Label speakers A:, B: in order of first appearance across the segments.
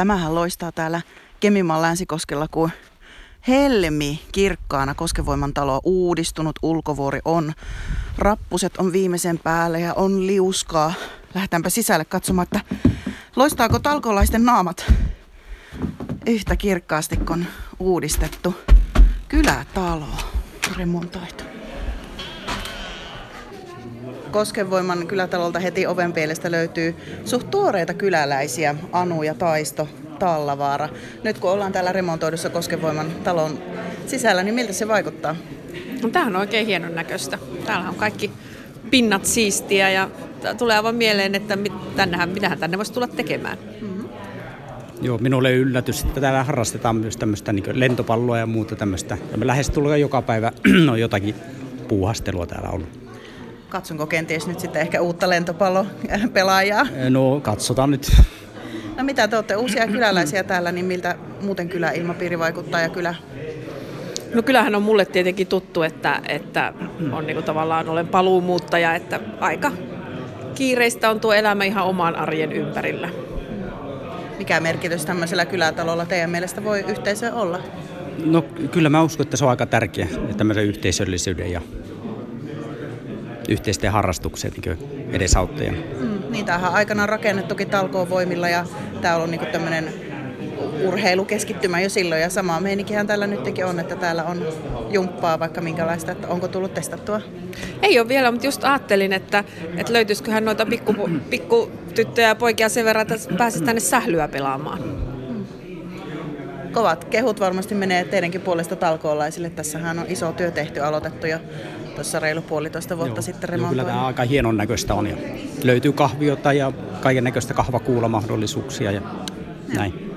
A: Tämähän loistaa täällä Kemimaan länsikoskella kuin helmi kirkkaana. Koskevoiman talo uudistunut, ulkovuori on. Rappuset on viimeisen päälle ja on liuskaa. Lähdetäänpä sisälle katsomaan, että loistaako talkolaisten naamat yhtä kirkkaasti kun uudistettu kylätalo remontoitu. Koskevoiman kylätalolta heti oven pielestä löytyy suht tuoreita kyläläisiä, Anu ja Taisto, Tallavaara. Nyt kun ollaan täällä remontoidussa Koskevoiman talon sisällä, niin miltä se vaikuttaa?
B: No, tämähän on oikein hienon näköistä. Täällä on kaikki pinnat siistiä ja tulee aivan mieleen, että mit, tännehän, mitähän tänne voisi tulla tekemään. Mm-hmm.
C: Joo, minulle yllätys, että täällä harrastetaan myös tämmöistä niin lentopalloa ja muuta tämmöistä. Ja me lähestulkoon joka päivä on jotakin puuhastelua täällä ollut.
A: Katsonko kenties nyt sitten ehkä uutta lentopallopelaajaa?
C: No, katsotaan nyt.
A: No mitä te olette uusia kyläläisiä täällä, niin miltä muuten kylä ilmapiiri vaikuttaa ja kylä?
B: No kyllähän on mulle tietenkin tuttu, että, että on niin tavallaan olen paluumuuttaja, että aika kiireistä on tuo elämä ihan oman arjen ympärillä.
A: Mikä merkitys tämmöisellä kylätalolla teidän mielestä voi yhteisö olla?
C: No kyllä mä uskon, että se on aika tärkeä, tämmöisen yhteisöllisyyden ja yhteisten harrastukset niin edesauttajan.
A: Mm, niin, tämähän aikanaan rakennettukin talkoon voimilla ja tämä on niin tämmöinen urheilukeskittymä jo silloin ja sama meininkihän täällä nytkin on, että täällä on jumppaa vaikka minkälaista, että onko tullut testattua?
B: Ei ole vielä, mutta just ajattelin, että, että löytyisiköhän noita pikku, pikku tyttöjä ja poikia sen verran, että pääsisi tänne sählyä pelaamaan.
A: Kovat kehut varmasti menee teidänkin puolesta talkoolaisille. Tässähän on iso työ tehty, aloitettu jo tuossa reilu puolitoista vuotta Joo. sitten remontoin.
C: Joo, kyllä tämä aika hienon näköistä on. Ja löytyy kahviota ja kaiken näköistä kahvakuulamahdollisuuksia ja näin.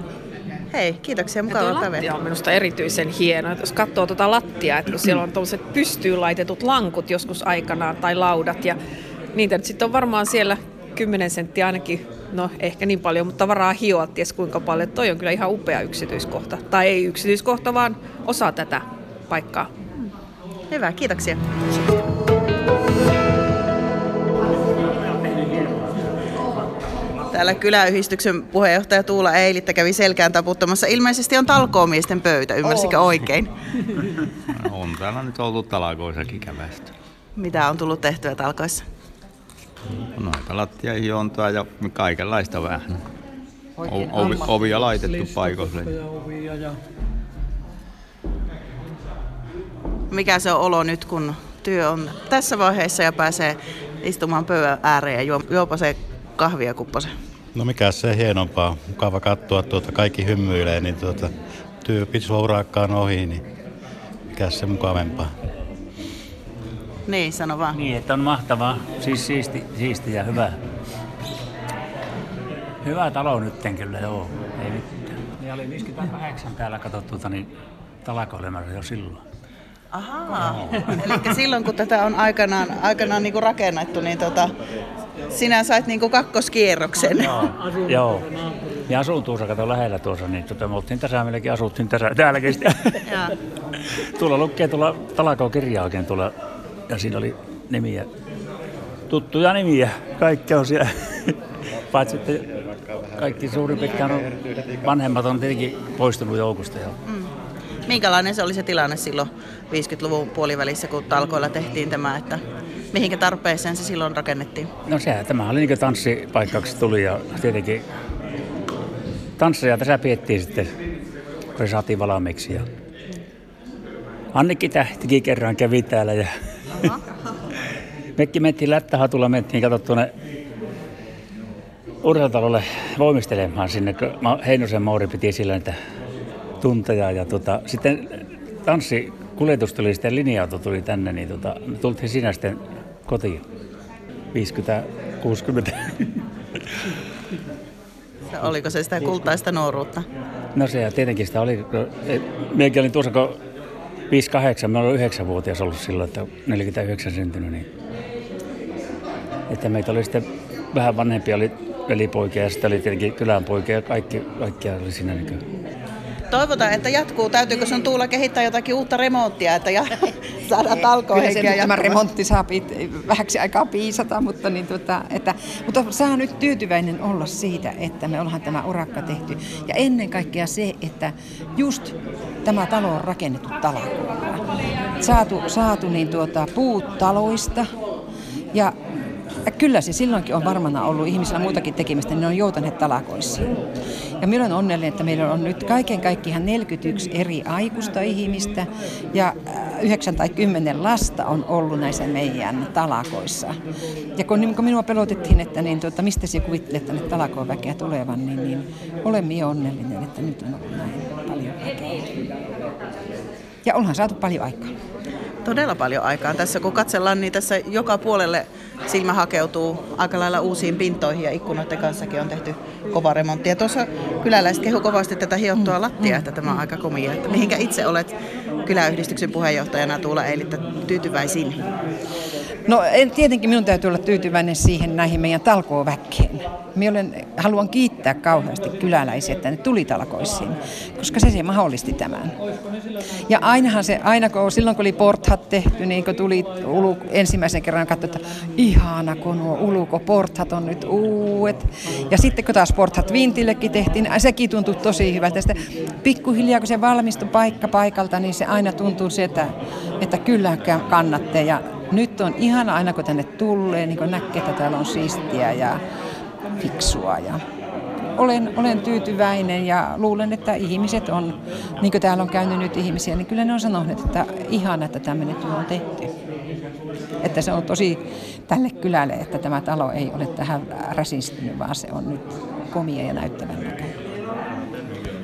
A: Hei, kiitoksia. Mukava päivä.
B: Lattia on minusta erityisen hieno. Jos katsoo tuota lattiaa, että kun siellä on tuollaiset pystyyn laitetut lankut joskus aikanaan tai laudat ja niitä nyt sitten on varmaan siellä 10 senttiä ainakin, no ehkä niin paljon, mutta varaa hioa ties kuinka paljon. Toi on kyllä ihan upea yksityiskohta. Tai ei yksityiskohta, vaan osa tätä paikkaa.
A: Hyvä, kiitoksia. Täällä kyläyhdistyksen puheenjohtaja Tuula Eilittä kävi selkään taputtamassa. Ilmeisesti on talkoomiesten pöytä, ymmärsikö oh. oikein?
D: On täällä nyt ollut talkoissakin kävästä.
A: Mitä on tullut tehtyä talkoissa?
D: Noita lattia hiontaa ja kaikenlaista vähän. Ovi, ovia laitettu paikoille.
A: Mikä se on olo nyt, kun työ on tässä vaiheessa ja pääsee istumaan pöydän ääreen ja juopa se kahvia kupposen?
E: No mikä se hienompaa. Mukava katsoa, tuota, kaikki hymyilee, niin tuota, työ urakkaan ohi, niin mikä se mukavempaa.
A: Niin, sano vaan.
F: Niin, että on mahtavaa, siis siisti, siisti ja hyvä. Hyvä talo nyt kyllä, joo. Ei mitään. Ja oli 58 täällä katsottu, tuota, niin talakoilemassa jo silloin.
A: Ahaa, eli silloin kun tätä on aikanaan, aikanaan niin kuin rakennettu, niin tota, sinä sait niin kuin kakkoskierroksen.
F: Joo, joo. Ja asun tuossa, kato lähellä tuossa, niin tota, me oltiin tässä, meilläkin asuttiin tässä, täälläkin tuolla lukee tuolla talakoo kirjaa oikein tuolla, ja siinä oli nimiä, tuttuja nimiä, kaikki on siellä. Paitsi että kaikki suurin pitkään on, vanhemmat on tietenkin poistunut joukosta. Jo. Mm.
A: Minkälainen se oli se tilanne silloin 50-luvun puolivälissä, kun talkoilla tehtiin tämä, että mihinkä tarpeeseen se silloin rakennettiin?
F: No sehän, tämä oli niin tanssipaikkaksi tuli ja tietenkin tansseja tässä piettiin sitten, kun se saatiin valmiiksi. Ja Annikki Tähtikin kerran kävi täällä ja mekin mentiin lättähatulla, mentiin kato tuonne urheilutalolle voimistelemaan sinne, kun Heinosen Mauri piti sillä että tunteja. Ja tota, sitten tanssikuljetus tuli sitten linja-auto tuli tänne, niin tota, tultiin siinä sitten kotiin. 50-60.
A: Oliko se sitä kultaista nuoruutta?
F: No se tietenkin sitä oli. Minäkin olin tuossa, kun 5-8, mä olin 9-vuotias ollut silloin, että 49 syntynyt. Niin. Että meitä oli sitten vähän vanhempia, oli velipoikia ja sitten oli tietenkin kylänpoikia ja kaikki, kaikkia oli siinä niin
A: Toivotaan, että jatkuu. Täytyykö sun Tuula kehittää jotakin uutta remonttia, että ja, saadaan
G: Kyllä se tämä remontti saa vähäksi aikaa piisata, mutta, niin tuota, että, mutta saa nyt tyytyväinen olla siitä, että me ollaan tämä urakka tehty. Ja ennen kaikkea se, että just tämä talo on rakennettu talakoilla. Saatu, saatu niin tuota, puut taloista ja Kyllä se silloinkin on varmana ollut ihmisillä muutakin tekemistä, niin ne on joutaneet talakoissa. Ja minä olen onnellinen, että meillä on nyt kaiken kaikkiaan 41 eri aikuista ihmistä ja 9 tai 10 lasta on ollut näissä meidän talakoissa. Ja kun, kun minua pelotettiin, että niin, tuota, mistä sinä kuvittelet tänne talakoon väkeä tulevan, niin, niin olen minä onnellinen, että nyt on ollut näin paljon väkeä. Ja onhan saatu paljon aikaa
A: todella paljon aikaa. Tässä kun katsellaan, niin tässä joka puolelle silmä hakeutuu aika lailla uusiin pintoihin ja ikkunoiden kanssakin on tehty kova remontti. Ja tuossa kyläläiset kehu kovasti tätä hiottua lattia, että tämä on aika komia. Että mihinkä itse olet kyläyhdistyksen puheenjohtajana Tuula Eilittä tyytyväisin?
G: No en, tietenkin minun täytyy olla tyytyväinen siihen näihin meidän talkooväkkeen. Minä olen, haluan kiittää kauheasti kyläläisiä, että ne tuli talkoisiin, koska se, se mahdollisti tämän. Ja ainahan se, aina kun, silloin kun oli porthat tehty, niin kun tuli ulu, ensimmäisen kerran katsoa, että ihana kun nuo ulkoporthat on nyt uudet. Ja sitten kun taas porthat vintillekin tehtiin, sekin tuntui tosi hyvältä. Sitten pikkuhiljaa kun se valmistui paikka paikalta, niin se aina tuntuu se, että, että kyllä kannatte. Ja nyt on ihana aina kun tänne tulee, niin kun näkee, että täällä on siistiä ja fiksua. Ja olen, olen tyytyväinen ja luulen, että ihmiset on, niin kuin täällä on käynyt nyt ihmisiä, niin kyllä ne on sanoneet, että ihana, että tämmöinen työ on tehty. Että se on tosi tälle kylälle, että tämä talo ei ole tähän räsistynyt, vaan se on nyt komia ja näyttävän näköinen.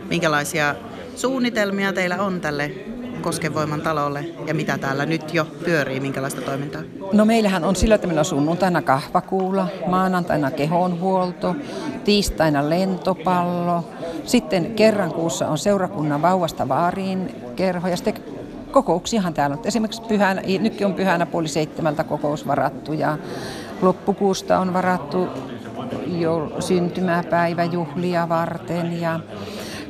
A: Minkälaisia suunnitelmia teillä on tälle Koskevoiman talolle ja mitä täällä nyt jo pyörii, minkälaista toimintaa?
G: No meillähän on sillä, että meillä on sunnuntaina kahvakuula, maanantaina kehonhuolto, tiistaina lentopallo, sitten kerran kuussa on seurakunnan vauvasta vaariin kerho ja sitten kokouksiahan täällä on. Esimerkiksi pyhänä, nytkin on pyhänä puoli seitsemältä kokous varattu ja loppukuusta on varattu jo syntymäpäiväjuhlia varten ja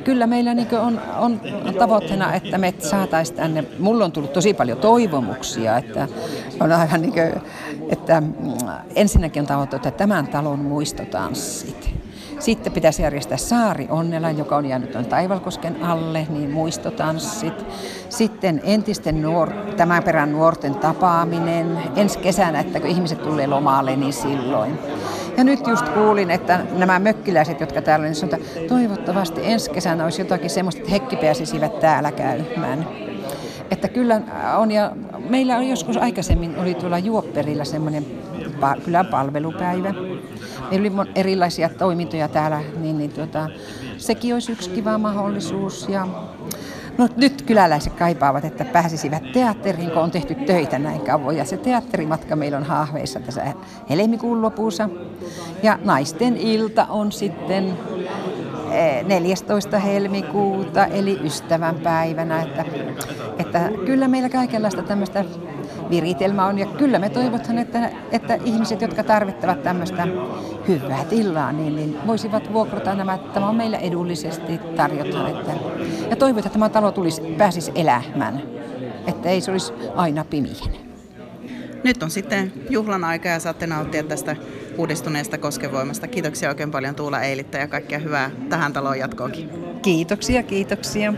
G: kyllä meillä niin on, on tavoitteena, että me saataisiin tänne. Mulla on tullut tosi paljon toivomuksia, että on aivan niin kuin, että mm, ensinnäkin on tavoite, että tämän talon muistotanssit. Sitten pitäisi järjestää Saari Onnela, joka on jäänyt tuon Taivalkosken alle, niin muistotanssit. Sitten entisten nuor- tämän perän nuorten tapaaminen. Ensi kesänä, että kun ihmiset tulee lomalle, niin silloin. Ja nyt just kuulin, että nämä mökkiläiset, jotka täällä niin sanotaan, että toivottavasti ensi kesänä olisi jotakin semmoista, että hekki pääsisivät täällä käymään. Että kyllä on, ja meillä on joskus aikaisemmin, oli tuolla Juopperilla semmoinen kylän palvelupäivä. Meillä oli erilaisia toimintoja täällä, niin, niin tuota, sekin olisi yksi kiva mahdollisuus. Ja No nyt kyläläiset kaipaavat, että pääsisivät teatteriin, kun on tehty töitä näin kauan. Ja se teatterimatka meillä on haahveissa tässä helmikuun lopussa. Ja naisten ilta on sitten 14. Eh, helmikuuta, eli ystävänpäivänä. Että, että kyllä meillä kaikenlaista tämmöistä viritelmä on. Ja kyllä me toivotaan, että, että ihmiset, jotka tarvittavat tämmöistä hyvää tilaa, niin, niin voisivat vuokrata nämä. Tämä on meillä edullisesti tarjotaan. Että, ja toivotaan, että tämä talo tulisi, pääsisi elämään, että ei se olisi aina piminen.
A: Nyt on sitten juhlan aika ja saatte nauttia tästä uudistuneesta koskevoimasta. Kiitoksia oikein paljon Tuula Eilittä ja kaikkea hyvää tähän taloon jatkoonkin.
G: Kiitoksia, kiitoksia.